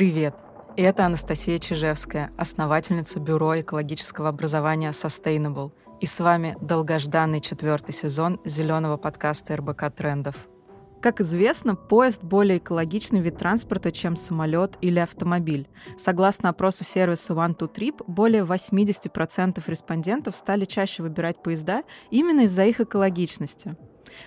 Привет! Это Анастасия Чижевская, основательница Бюро экологического образования Sustainable. И с вами долгожданный четвертый сезон зеленого подкаста РБК Трендов. Как известно, поезд более экологичный вид транспорта, чем самолет или автомобиль. Согласно опросу сервиса One2Trip, более 80% респондентов стали чаще выбирать поезда именно из-за их экологичности.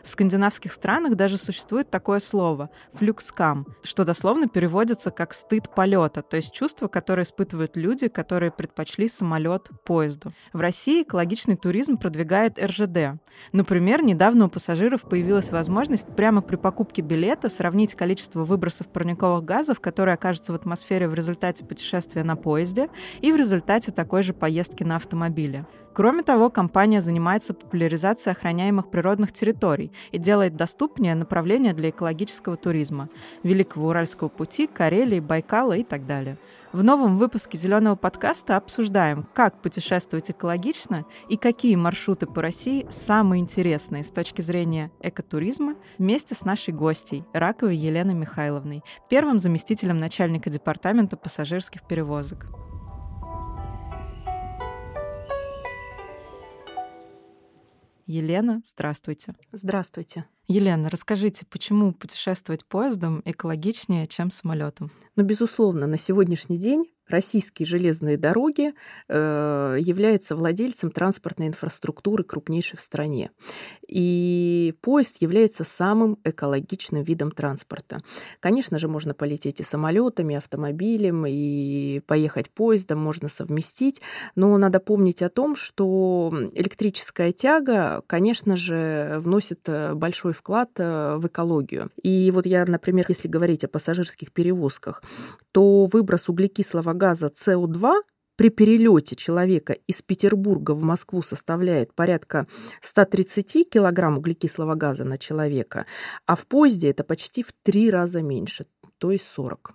В скандинавских странах даже существует такое слово – флюкскам, что дословно переводится как «стыд полета», то есть чувство, которое испытывают люди, которые предпочли самолет поезду. В России экологичный туризм продвигает РЖД. Например, недавно у пассажиров появилась возможность прямо при покупке билета сравнить количество выбросов парниковых газов, которые окажутся в атмосфере в результате путешествия на поезде и в результате такой же поездки на автомобиле. Кроме того, компания занимается популяризацией охраняемых природных территорий и делает доступнее направления для экологического туризма – Великого Уральского пути, Карелии, Байкала и так далее. В новом выпуске «Зеленого подкаста» обсуждаем, как путешествовать экологично и какие маршруты по России самые интересные с точки зрения экотуризма вместе с нашей гостьей Раковой Еленой Михайловной, первым заместителем начальника департамента пассажирских перевозок. Елена, здравствуйте. Здравствуйте. Елена, расскажите, почему путешествовать поездом экологичнее, чем самолетом? Ну, безусловно, на сегодняшний день российские железные дороги э, являются владельцем транспортной инфраструктуры крупнейшей в стране. И поезд является самым экологичным видом транспорта. Конечно же, можно полететь и самолетами, и автомобилем, и поехать поездом, можно совместить. Но надо помнить о том, что электрическая тяга, конечно же, вносит э, большой вклад э, в экологию. И вот я, например, если говорить о пассажирских перевозках, то выброс углекислого газа СО2 при перелете человека из Петербурга в Москву составляет порядка 130 килограмм углекислого газа на человека, а в поезде это почти в три раза меньше, то есть 40.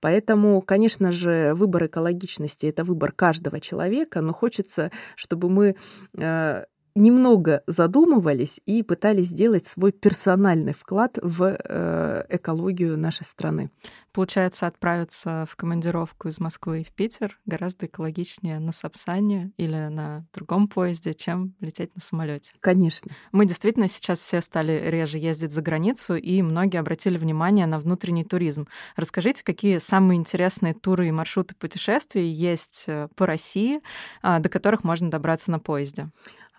Поэтому, конечно же, выбор экологичности – это выбор каждого человека, но хочется, чтобы мы э, немного задумывались и пытались сделать свой персональный вклад в э, экологию нашей страны. Получается, отправиться в командировку из Москвы в Питер гораздо экологичнее на Сапсане или на другом поезде, чем лететь на самолете. Конечно. Мы действительно сейчас все стали реже ездить за границу, и многие обратили внимание на внутренний туризм. Расскажите, какие самые интересные туры и маршруты путешествий есть э, по России, а, до которых можно добраться на поезде?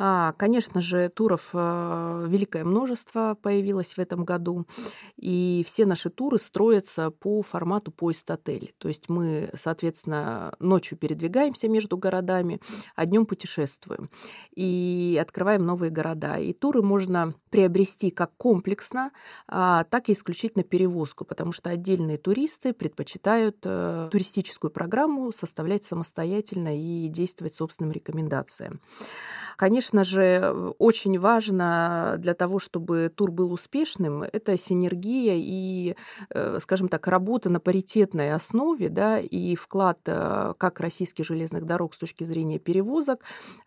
А, конечно же, туров э, великое множество появилось в этом году, и все наши туры строятся по формату поезд-отель. То есть мы, соответственно, ночью передвигаемся между городами, а днем путешествуем и открываем новые города. И туры можно приобрести как комплексно, а, так и исключительно перевозку, потому что отдельные туристы предпочитают э, туристическую программу составлять самостоятельно и действовать собственным рекомендациям. Конечно же, очень важно для того, чтобы тур был успешным, это синергия и, э, скажем так, работа на паритетной основе, да, и вклад э, как российских железных дорог с точки зрения перевозок,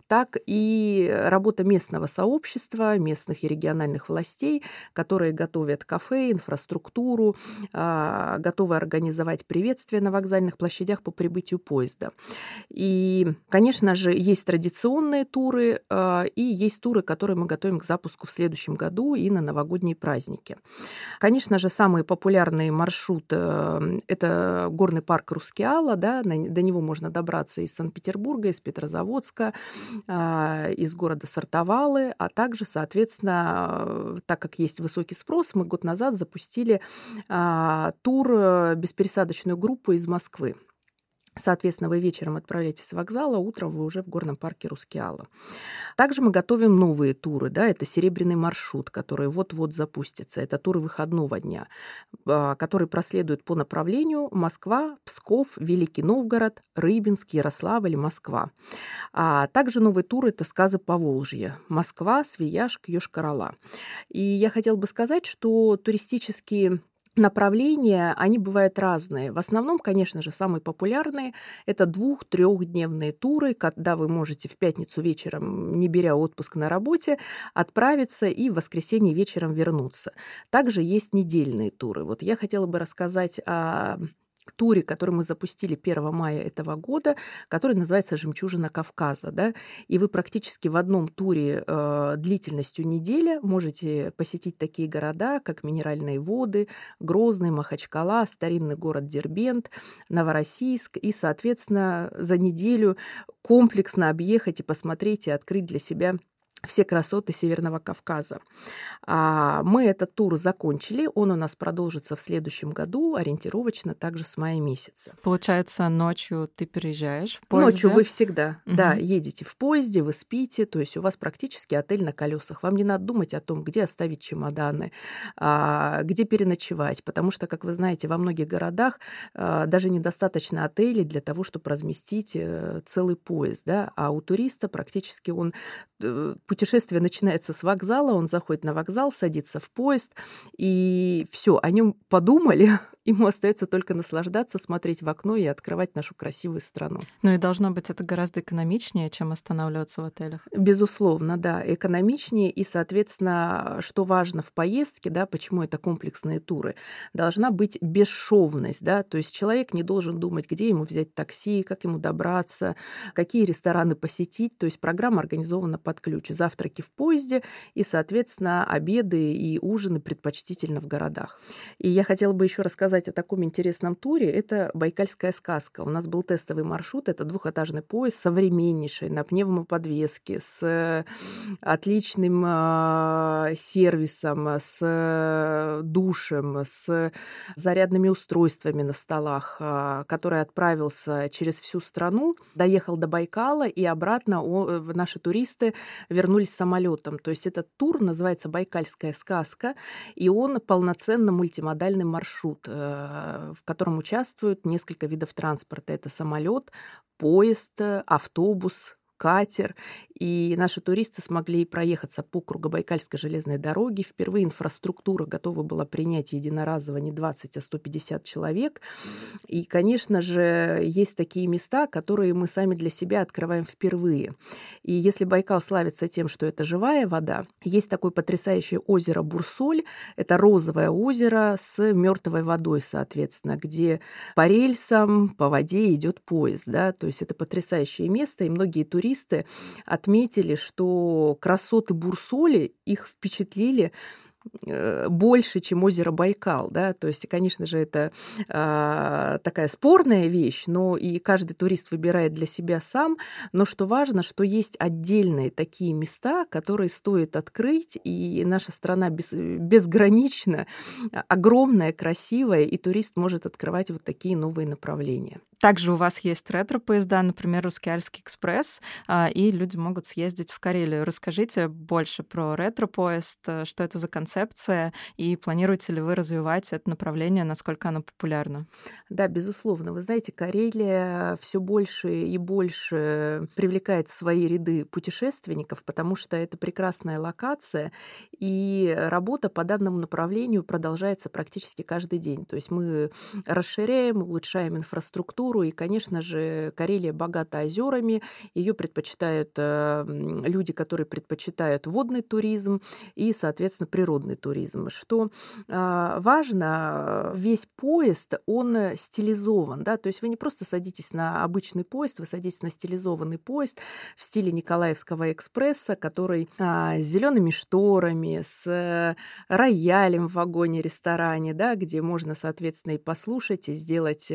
так и работа местного сообщества, местных и региональных властей, которые готовят кафе, инфраструктуру, а, готовы организовать приветствие на вокзальных площадях по прибытию поезда. И, конечно же, есть традиционные туры а, и есть туры, которые мы готовим к запуску в следующем году и на новогодние праздники. Конечно же, самый популярный маршрут э, – это горный парк Рускеала, да, до него можно добраться из Санкт-Петербурга, из Петрозаводска, а, из города Сартовалы, а также, соответственно, так как есть высокий спрос, мы год назад запустили а, тур э, беспересадочную группу из Москвы. Соответственно, вы вечером отправляетесь с вокзала, утром вы уже в горном парке Рускеала. Также мы готовим новые туры. Да, это серебряный маршрут, который вот-вот запустится. Это туры выходного дня, а, который проследует по направлению Москва, Псков, Великий Новгород, Рыбинск, Ярославль, Москва. А также новый тур – это сказы по Волжье. Москва, Свияжск, Йошкар-Ола. И я хотела бы сказать, что туристические направления, они бывают разные. В основном, конечно же, самые популярные – это двух-трехдневные туры, когда вы можете в пятницу вечером, не беря отпуск на работе, отправиться и в воскресенье вечером вернуться. Также есть недельные туры. Вот я хотела бы рассказать о туре, который мы запустили 1 мая этого года, который называется «Жемчужина Кавказа». Да? И вы практически в одном туре э, длительностью недели можете посетить такие города, как Минеральные воды, Грозный, Махачкала, старинный город Дербент, Новороссийск. И, соответственно, за неделю комплексно объехать и посмотреть и открыть для себя все красоты Северного Кавказа. А, мы этот тур закончили, он у нас продолжится в следующем году, ориентировочно также с мая месяца. Получается, ночью ты переезжаешь в поезде? Ночью вы всегда, угу. да, едете в поезде, вы спите, то есть у вас практически отель на колесах. Вам не надо думать о том, где оставить чемоданы, а, где переночевать, потому что, как вы знаете, во многих городах а, даже недостаточно отелей для того, чтобы разместить э, целый поезд, да, а у туриста практически он э, путешествие начинается с вокзала, он заходит на вокзал, садится в поезд, и все, о нем подумали, Ему остается только наслаждаться, смотреть в окно и открывать нашу красивую страну. Ну и должно быть это гораздо экономичнее, чем останавливаться в отелях. Безусловно, да, экономичнее. И, соответственно, что важно в поездке, да, почему это комплексные туры, должна быть бесшовность, да, то есть человек не должен думать, где ему взять такси, как ему добраться, какие рестораны посетить. То есть программа организована под ключ. Завтраки в поезде и, соответственно, обеды и ужины предпочтительно в городах. И я хотела бы еще рассказать рассказать о таком интересном туре, это «Байкальская сказка». У нас был тестовый маршрут, это двухэтажный поезд, современнейший, на пневмоподвеске, с отличным э, сервисом, с душем, с зарядными устройствами на столах, э, который отправился через всю страну, доехал до Байкала, и обратно наши туристы вернулись самолетом. То есть этот тур называется «Байкальская сказка», и он полноценно мультимодальный маршрут. Э, в котором участвуют несколько видов транспорта. Это самолет, поезд, автобус, катер, и наши туристы смогли проехаться по Кругобайкальской железной дороге. Впервые инфраструктура готова была принять единоразово не 20, а 150 человек. И, конечно же, есть такие места, которые мы сами для себя открываем впервые. И если Байкал славится тем, что это живая вода, есть такое потрясающее озеро Бурсоль. Это розовое озеро с мертвой водой, соответственно, где по рельсам, по воде идет поезд. Да? То есть это потрясающее место, и многие туристы туристы отметили, что красоты Бурсоли их впечатлили Э, больше, чем озеро Байкал, да, то есть, конечно же, это э, такая спорная вещь, но и каждый турист выбирает для себя сам, но что важно, что есть отдельные такие места, которые стоит открыть, и наша страна без, безгранично огромная, красивая, и турист может открывать вот такие новые направления. Также у вас есть ретро-поезда, например, Русский экспресс, э, и люди могут съездить в Карелию. Расскажите больше про ретро-поезд, э, что это за концепция, и планируете ли вы развивать это направление, насколько оно популярно? Да, безусловно. Вы знаете, Карелия все больше и больше привлекает в свои ряды путешественников, потому что это прекрасная локация, и работа по данному направлению продолжается практически каждый день. То есть мы расширяем, улучшаем инфраструктуру, и, конечно же, Карелия богата озерами, ее предпочитают э, люди, которые предпочитают водный туризм и, соответственно, природный туризм. Что а, важно, весь поезд, он стилизован, да, то есть вы не просто садитесь на обычный поезд, вы садитесь на стилизованный поезд в стиле Николаевского экспресса, который а, с зелеными шторами, с роялем в вагоне-ресторане, да, где можно, соответственно, и послушать, и сделать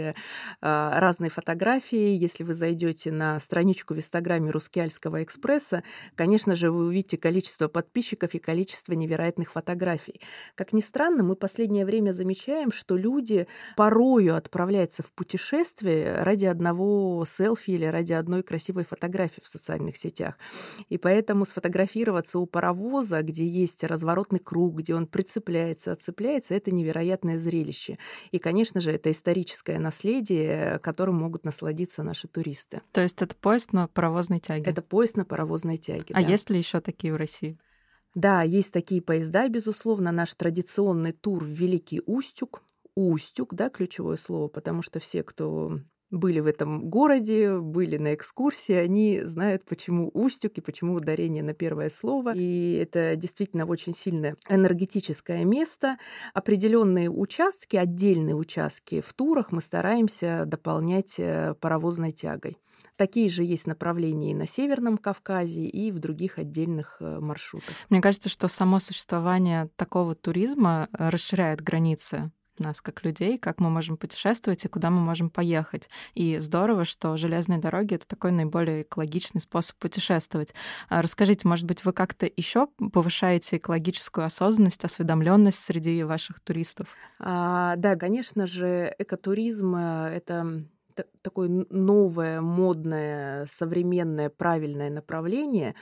разные фотографии. Если вы зайдете на страничку в Инстаграме Рускеальского экспресса, конечно же, вы увидите количество подписчиков и количество невероятных фотографий. Как ни странно, мы последнее время замечаем, что люди порою отправляются в путешествие ради одного селфи или ради одной красивой фотографии в социальных сетях. И поэтому сфотографироваться у паровоза, где есть разворотный круг, где он прицепляется, отцепляется, это невероятное зрелище. И, конечно же, это историческое наследие, которым могут насладиться наши туристы. То есть это поезд на паровозной тяге? Это поезд на паровозной тяге. А да. есть ли еще такие в России? Да, есть такие поезда, безусловно. Наш традиционный тур в Великий Устюг. Устюг, да, ключевое слово, потому что все, кто были в этом городе, были на экскурсии, они знают, почему Устюг и почему ударение на первое слово. И это действительно очень сильное энергетическое место. Определенные участки, отдельные участки в турах мы стараемся дополнять э, паровозной тягой. Такие же есть направления и на Северном Кавказе, и в других отдельных э, маршрутах. Мне кажется, что само существование такого туризма э, расширяет границы нас как людей, как мы можем путешествовать и куда мы можем поехать. И здорово, что железные дороги — это такой наиболее экологичный способ путешествовать. А расскажите, может быть, вы как-то еще повышаете экологическую осознанность, осведомленность среди ваших туристов? А, да, конечно же, экотуризм э, — это такое новое, модное, современное, правильное направление.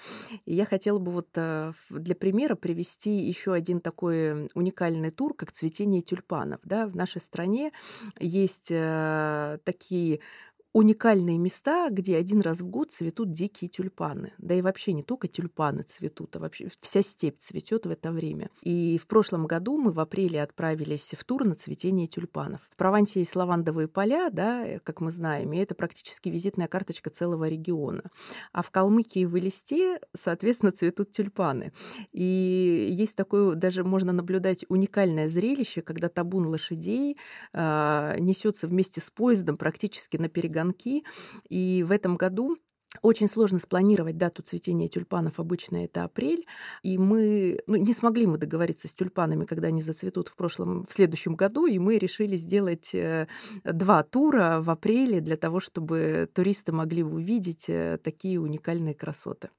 И я хотела бы вот э, для примера привести еще один такой уникальный тур, как цветение тюльпанов. Да? В нашей стране есть э, такие уникальные места, где один раз в год цветут дикие тюльпаны. Да и вообще не только тюльпаны цветут, а вообще вся степь цветет в это время. И в прошлом году мы в апреле отправились в тур на цветение тюльпанов. В Провансе есть лавандовые поля, да, как мы знаем, и это практически визитная карточка целого региона. А в Калмыкии и в Элисте, соответственно, цветут тюльпаны. И есть такое, даже можно наблюдать уникальное зрелище, когда табун лошадей э, несется вместе с поездом практически на перегон звонки. И в этом году очень сложно спланировать дату цветения тюльпанов, обычно это апрель, и мы ну, не смогли мы договориться с тюльпанами, когда они зацветут в прошлом, в следующем году, и мы решили сделать э, два тура в апреле для того, чтобы туристы могли увидеть э, такие уникальные красоты.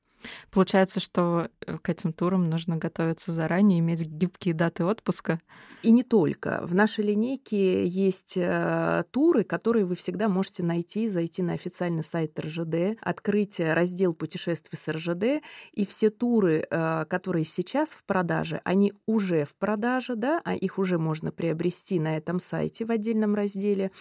Получается, что э, к этим турам нужно готовиться заранее, иметь гибкие даты отпуска. И не только. В нашей линейке есть э, туры, которые вы всегда можете найти, зайти на официальный сайт РЖД, открыть раздел путешествий с РЖД, и все туры, э, которые сейчас в продаже, они уже в продаже, да, а их уже можно приобрести на этом сайте в отдельном разделе,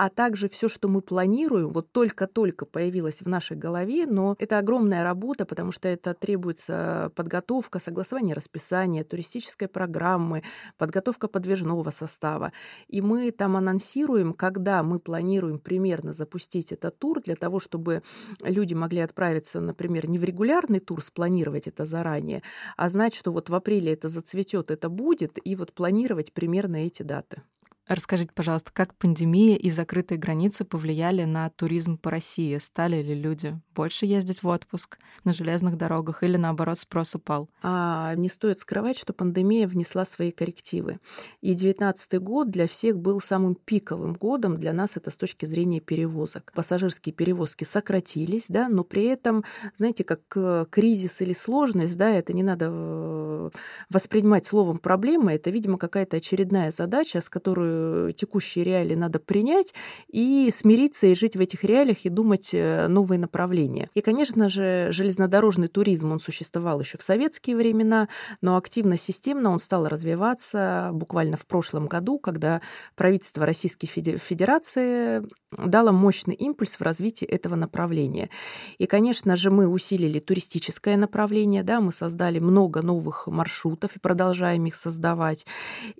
а также все, что мы планируем, вот только-только появилось в нашей голове, но это огромная работа, потому что это требуется подготовка, согласование расписания, туристической программы, подготовка подвижного состава. И мы там анонсируем, когда мы планируем примерно запустить этот тур для того, чтобы люди могли отправиться, например, не в регулярный тур, спланировать это заранее, а знать, что вот в апреле это зацветет, это будет, и вот планировать примерно эти даты. Расскажите, пожалуйста, как пандемия и закрытые границы повлияли на туризм по России? Стали ли люди больше ездить в отпуск на железных дорогах или, наоборот, спрос упал? А не стоит скрывать, что пандемия внесла свои коррективы. И 2019 год для всех был самым пиковым годом для нас это с точки зрения перевозок. Пассажирские перевозки сократились, да, но при этом, знаете, как э, кризис или сложность, да, это не надо э, воспринимать словом проблема, это, видимо, какая-то очередная задача, с которой текущие реалии надо принять и смириться и жить в этих реалиях и думать э, новые направления. И, конечно же, железнодорожный туризм, он существовал еще в советские времена, но активно, системно он стал развиваться буквально в прошлом году, когда правительство Российской Федерации дало мощный импульс в развитии этого направления. И, конечно же, мы усилили туристическое направление, да, мы создали много новых маршрутов и продолжаем их создавать.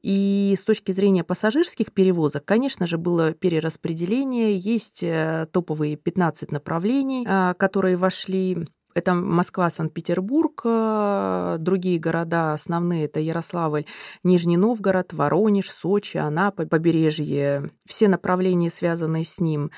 И с точки зрения пассажирских пассажирских перевозок, конечно же, было перераспределение. Есть э, топовые 15 направлений, а, которые вошли это Москва, Санкт-Петербург, э, другие города основные это Ярославль, Нижний Новгород, Воронеж, Сочи, Анапа, побережье, все направления, связанные с ним.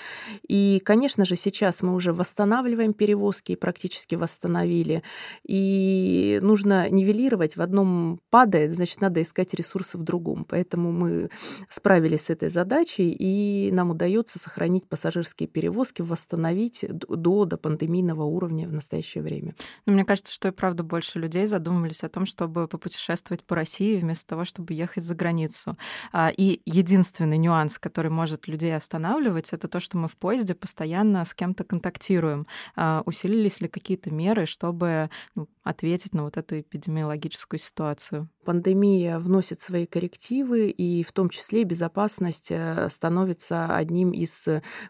И, конечно же, сейчас мы уже восстанавливаем перевозки, практически восстановили. И нужно нивелировать, в одном падает, значит, надо искать ресурсы в другом. Поэтому мы справились с этой задачей, и нам удается сохранить пассажирские перевозки, восстановить до, до пандемийного уровня в настоящее настоящее время. Но мне кажется, что и правда больше людей задумывались о том, чтобы попутешествовать по России вместо того, чтобы ехать за границу. А, и единственный нюанс, который может людей останавливать, это то, что мы в поезде постоянно с кем-то контактируем. А, усилились ли какие-то меры, чтобы ну, ответить на вот эту эпидемиологическую ситуацию? Пандемия вносит свои коррективы, и в том числе безопасность э, становится одним из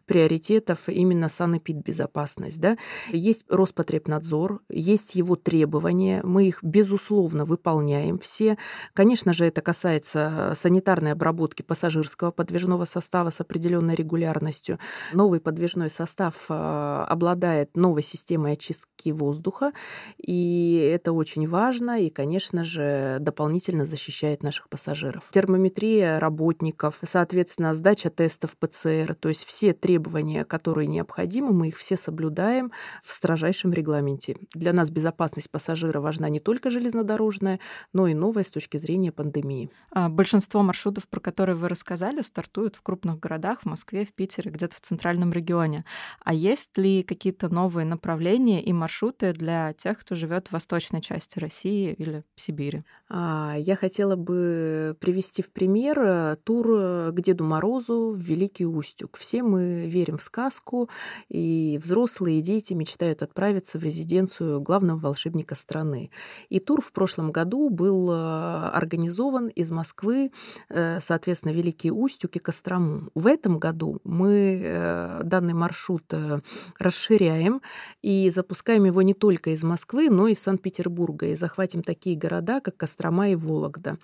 приоритетов именно санэпидбезопасность. Да? Есть Роспотреб Роспотребнадзор, есть его требования, мы их, безусловно, выполняем все. Конечно же, это касается санитарной обработки пассажирского подвижного состава с определенной регулярностью. Новый подвижной состав а, обладает новой системой очистки воздуха, и это очень важно, и, конечно же, дополнительно защищает наших пассажиров. Термометрия работников, соответственно, сдача тестов ПЦР, то есть все требования, которые необходимы, мы их все соблюдаем в строжайшем регламенте. Для нас безопасность пассажира важна не только железнодорожная, но и новая с точки зрения пандемии. А большинство маршрутов, про которые вы рассказали, стартуют в крупных городах, в Москве, в Питере, где-то в центральном регионе. А есть ли какие-то новые направления и маршруты для тех, кто живет в восточной части России или Сибири? А, я хотела бы привести в пример э, тур к Деду Морозу в Великий Устюг. Все мы верим в сказку, и взрослые, и дети мечтают отправиться в резиденцию главного волшебника страны. И тур в прошлом году был э, организован из Москвы, э, соответственно, Великий Устюг и Кострому. В этом году мы э, данный маршрут расширяем и запускаем его не только из Москвы, но и из Санкт-Петербурга, и захватим такие города, как Кострома и Вологда.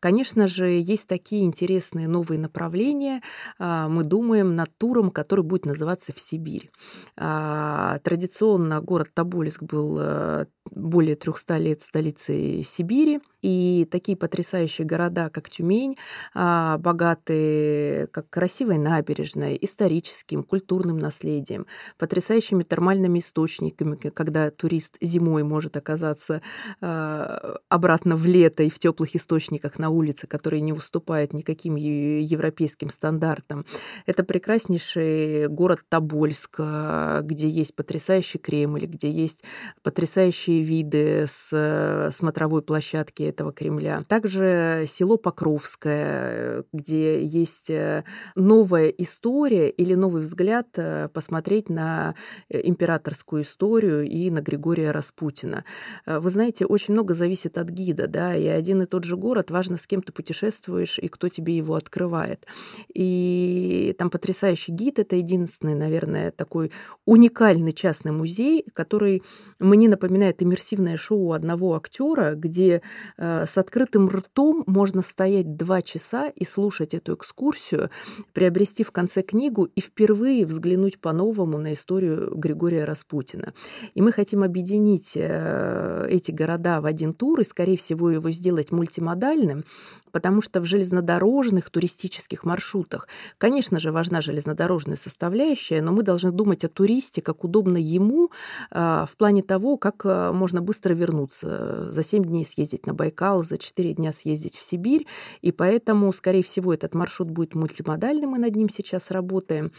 Конечно же, есть такие интересные новые направления. А, мы думаем над туром, который будет называться «В Сибирь». А, традиционно город Тобольск был э, более 300 лет столицей Сибири. И такие потрясающие города, как Тюмень, а, богатые как красивой набережной, историческим, культурным наследием, потрясающими термальными источниками, когда турист зимой может оказаться а, обратно в лето и в теплых источниках на улице, которые не уступают никаким европейским стандартам. Это прекраснейший город Тобольск, а, где есть потрясающий Кремль, где есть потрясающие виды с э, смотровой площадки этого Кремля. Также село Покровское, где есть э, новая история или новый взгляд э, посмотреть на э, императорскую историю и на Григория Распутина. Вы знаете, очень много зависит от гида, да, и один и тот же город, важно, с кем ты путешествуешь и кто тебе его открывает. И там потрясающий гид, это единственный, наверное, такой уникальный частный музей, который мне напоминает иммерсивное шоу одного актера, где с открытым ртом можно стоять два часа и слушать эту экскурсию, приобрести в конце книгу и впервые взглянуть по-новому на историю Григория Распутина. И мы хотим объединить э, эти города в один тур и, скорее всего, его сделать мультимодальным, потому что в железнодорожных туристических маршрутах, конечно же, важна железнодорожная составляющая, но мы должны думать о туристе, как удобно ему э, в плане того, как можно быстро вернуться, за 7 дней съездить на Байкал, за 4 дня съездить в Сибирь, и поэтому, скорее всего, этот маршрут будет мультимодальным, мы над ним сейчас работаем.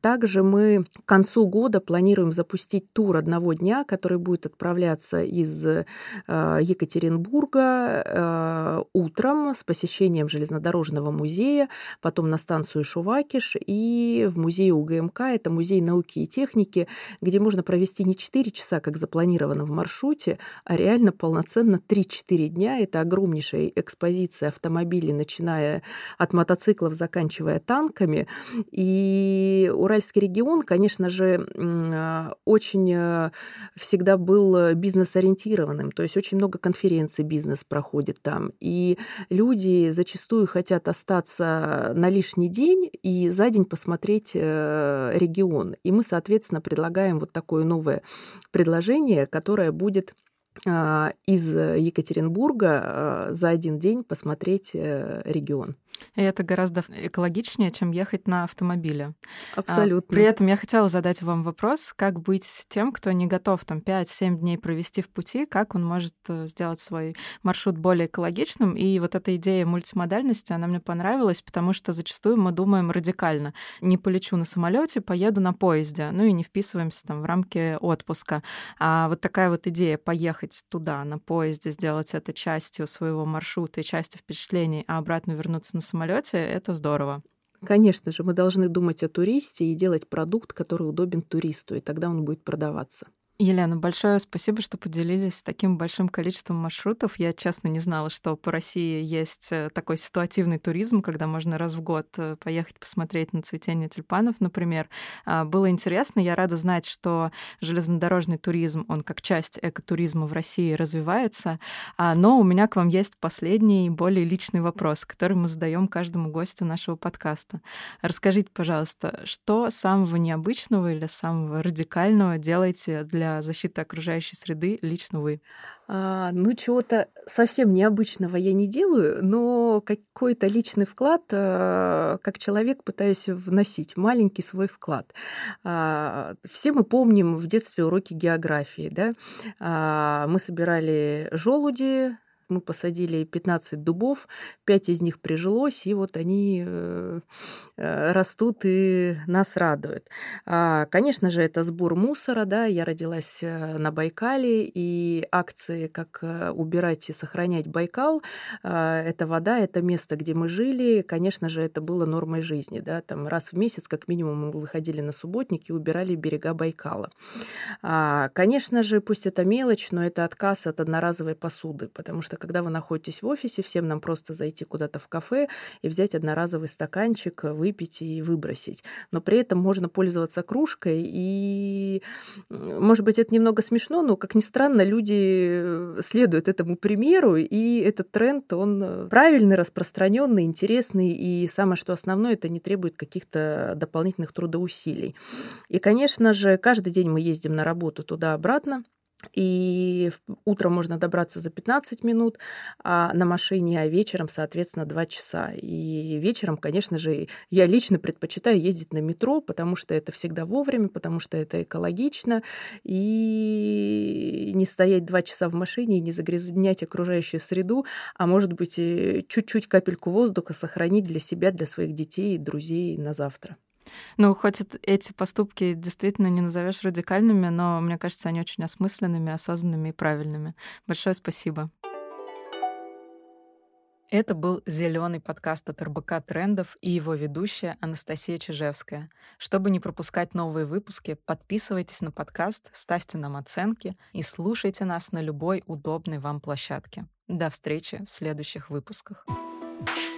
Также мы к концу года планируем запустить тур одного дня, который будет отправляться из э, Екатеринбурга утром с посещением железнодорожного музея, потом на станцию Шувакиш и в музей УГМК, это музей науки и техники, где можно провести не 4 часа, как запланировано в маршруте, а реально полноценно 3-4 дня. Это огромнейшая экспозиция автомобилей, начиная от мотоциклов, заканчивая танками. И Уральский регион, конечно же, а, очень э, всегда был бизнес-ориентированным. То есть очень много конференций бизнес проходит там. И люди зачастую хотят остаться на лишний день и за день посмотреть э, регион. И мы, соответственно, предлагаем вот такое новое предложение, которое будет из Екатеринбурга а, за один день посмотреть э, регион. И это гораздо экологичнее, чем ехать на автомобиле. А, Абсолютно. При этом я хотела задать вам вопрос, как быть с тем, кто не готов там 5-7 дней провести в пути, как он может э, сделать свой маршрут более экологичным. И вот эта идея мультимодальности, она мне понравилась, потому что зачастую мы думаем радикально. Не полечу на самолете, поеду на поезде, ну и не вписываемся там в рамки отпуска. А вот такая вот идея поехать туда на поезде, сделать это частью своего маршрута и частью впечатлений, а обратно вернуться на самолете, это здорово. Конечно же, мы должны думать о туристе и делать продукт, который удобен туристу, и тогда он будет продаваться. Елена, большое спасибо, что поделились таким большим количеством маршрутов. Я, честно, не знала, что по России есть э, такой ситуативный туризм, когда можно раз в год э, поехать посмотреть на цветение тюльпанов, например. А, было интересно. Я рада знать, что железнодорожный туризм, он как часть экотуризма в России развивается. А, но у меня к вам есть последний, более личный вопрос, который мы задаем каждому гостю нашего подкаста. Расскажите, пожалуйста, что самого необычного или самого радикального делаете для защиты окружающей среды лично вы? А, ну, чего-то совсем необычного я не делаю, но какой-то личный вклад, а, как человек, пытаюсь вносить, маленький свой вклад. А, все мы помним в детстве уроки географии, да? А, мы собирали желуди, мы посадили 15 дубов, 5 из них прижилось, и вот они э, э, растут и нас радуют. А, конечно же, это сбор мусора, да, я родилась э, на Байкале, и акции, как убирать и сохранять Байкал, это вода, это место, где мы жили, конечно же, это было нормой жизни, да, там раз в месяц, как минимум, мы выходили на субботники и убирали берега Байкала. А, конечно же, пусть это мелочь, но это отказ от одноразовой посуды, потому что когда вы находитесь в офисе, всем нам просто зайти куда-то в кафе и взять одноразовый стаканчик, выпить и выбросить. Но при этом можно пользоваться кружкой, и, может быть, это немного смешно, но, как ни странно, люди следуют этому примеру, и этот тренд, он правильный, распространенный, интересный, и самое что основное, это не требует каких-то дополнительных трудоусилий. И, конечно же, каждый день мы ездим на работу туда-обратно, и утром можно добраться за 15 минут а на машине, а вечером, соответственно, 2 часа. И вечером, конечно же, я лично предпочитаю ездить на метро, потому что это всегда вовремя, потому что это экологично, и не стоять 2 часа в машине и не загрязнять окружающую среду, а может быть, чуть-чуть капельку воздуха сохранить для себя, для своих детей и друзей на завтра. Ну, хоть эти поступки действительно не назовешь радикальными, но мне кажется, они очень осмысленными, осознанными и правильными. Большое спасибо. Это был зеленый подкаст от РБК Трендов и его ведущая Анастасия Чижевская. Чтобы не пропускать новые выпуски, подписывайтесь на подкаст, ставьте нам оценки и слушайте нас на любой удобной вам площадке. До встречи в следующих выпусках. thank you